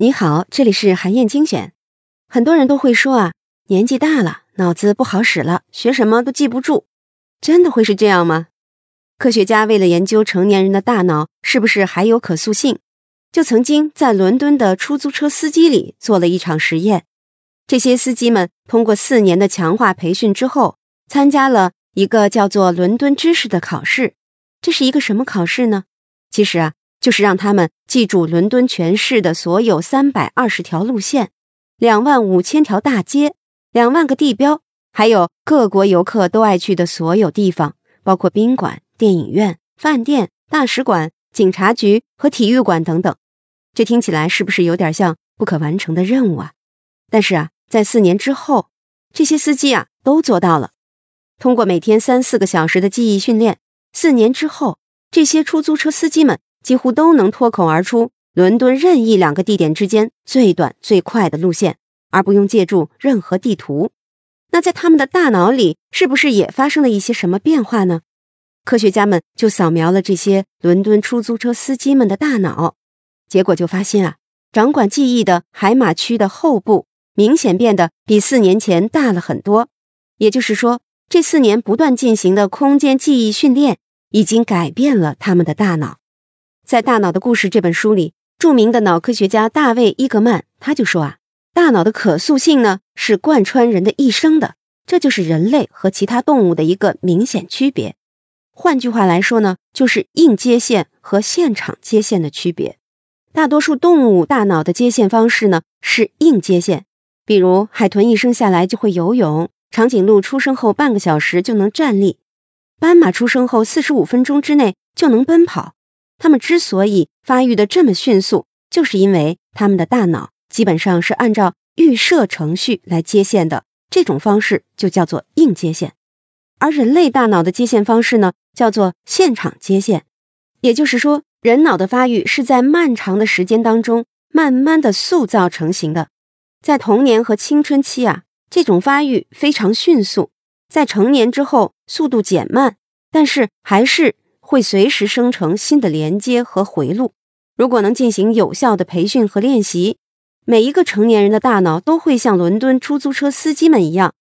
你好，这里是韩燕精选。很多人都会说啊，年纪大了，脑子不好使了，学什么都记不住。真的会是这样吗？科学家为了研究成年人的大脑是不是还有可塑性，就曾经在伦敦的出租车司机里做了一场实验。这些司机们通过四年的强化培训之后，参加了一个叫做伦敦知识的考试。这是一个什么考试呢？其实啊。就是让他们记住伦敦全市的所有三百二十条路线、两万五千条大街、两万个地标，还有各国游客都爱去的所有地方，包括宾馆、电影院、饭店、大使馆、警察局和体育馆等等。这听起来是不是有点像不可完成的任务啊？但是啊，在四年之后，这些司机啊都做到了。通过每天三四个小时的记忆训练，四年之后，这些出租车司机们。几乎都能脱口而出伦敦任意两个地点之间最短最快的路线，而不用借助任何地图。那在他们的大脑里，是不是也发生了一些什么变化呢？科学家们就扫描了这些伦敦出租车司机们的大脑，结果就发现啊，掌管记忆的海马区的后部明显变得比四年前大了很多。也就是说，这四年不断进行的空间记忆训练，已经改变了他们的大脑。在《大脑的故事》这本书里，著名的脑科学家大卫·伊格曼他就说啊，大脑的可塑性呢是贯穿人的一生的，这就是人类和其他动物的一个明显区别。换句话来说呢，就是硬接线和现场接线的区别。大多数动物大脑的接线方式呢是硬接线，比如海豚一生下来就会游泳，长颈鹿出生后半个小时就能站立，斑马出生后四十五分钟之内就能奔跑。他们之所以发育的这么迅速，就是因为他们的大脑基本上是按照预设程序来接线的，这种方式就叫做硬接线。而人类大脑的接线方式呢，叫做现场接线。也就是说，人脑的发育是在漫长的时间当中慢慢的塑造成型的。在童年和青春期啊，这种发育非常迅速；在成年之后，速度减慢，但是还是。会随时生成新的连接和回路。如果能进行有效的培训和练习，每一个成年人的大脑都会像伦敦出租车司机们一样，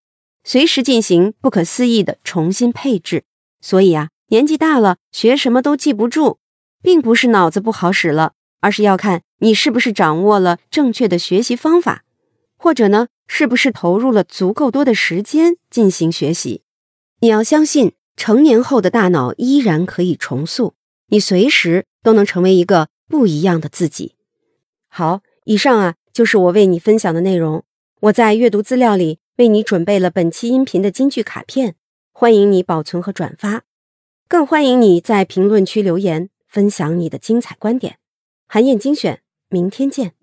随时进行不可思议的重新配置。所以啊，年纪大了学什么都记不住，并不是脑子不好使了，而是要看你是不是掌握了正确的学习方法，或者呢，是不是投入了足够多的时间进行学习。你要相信。成年后的大脑依然可以重塑，你随时都能成为一个不一样的自己。好，以上啊就是我为你分享的内容。我在阅读资料里为你准备了本期音频的金句卡片，欢迎你保存和转发，更欢迎你在评论区留言分享你的精彩观点。韩燕精选，明天见。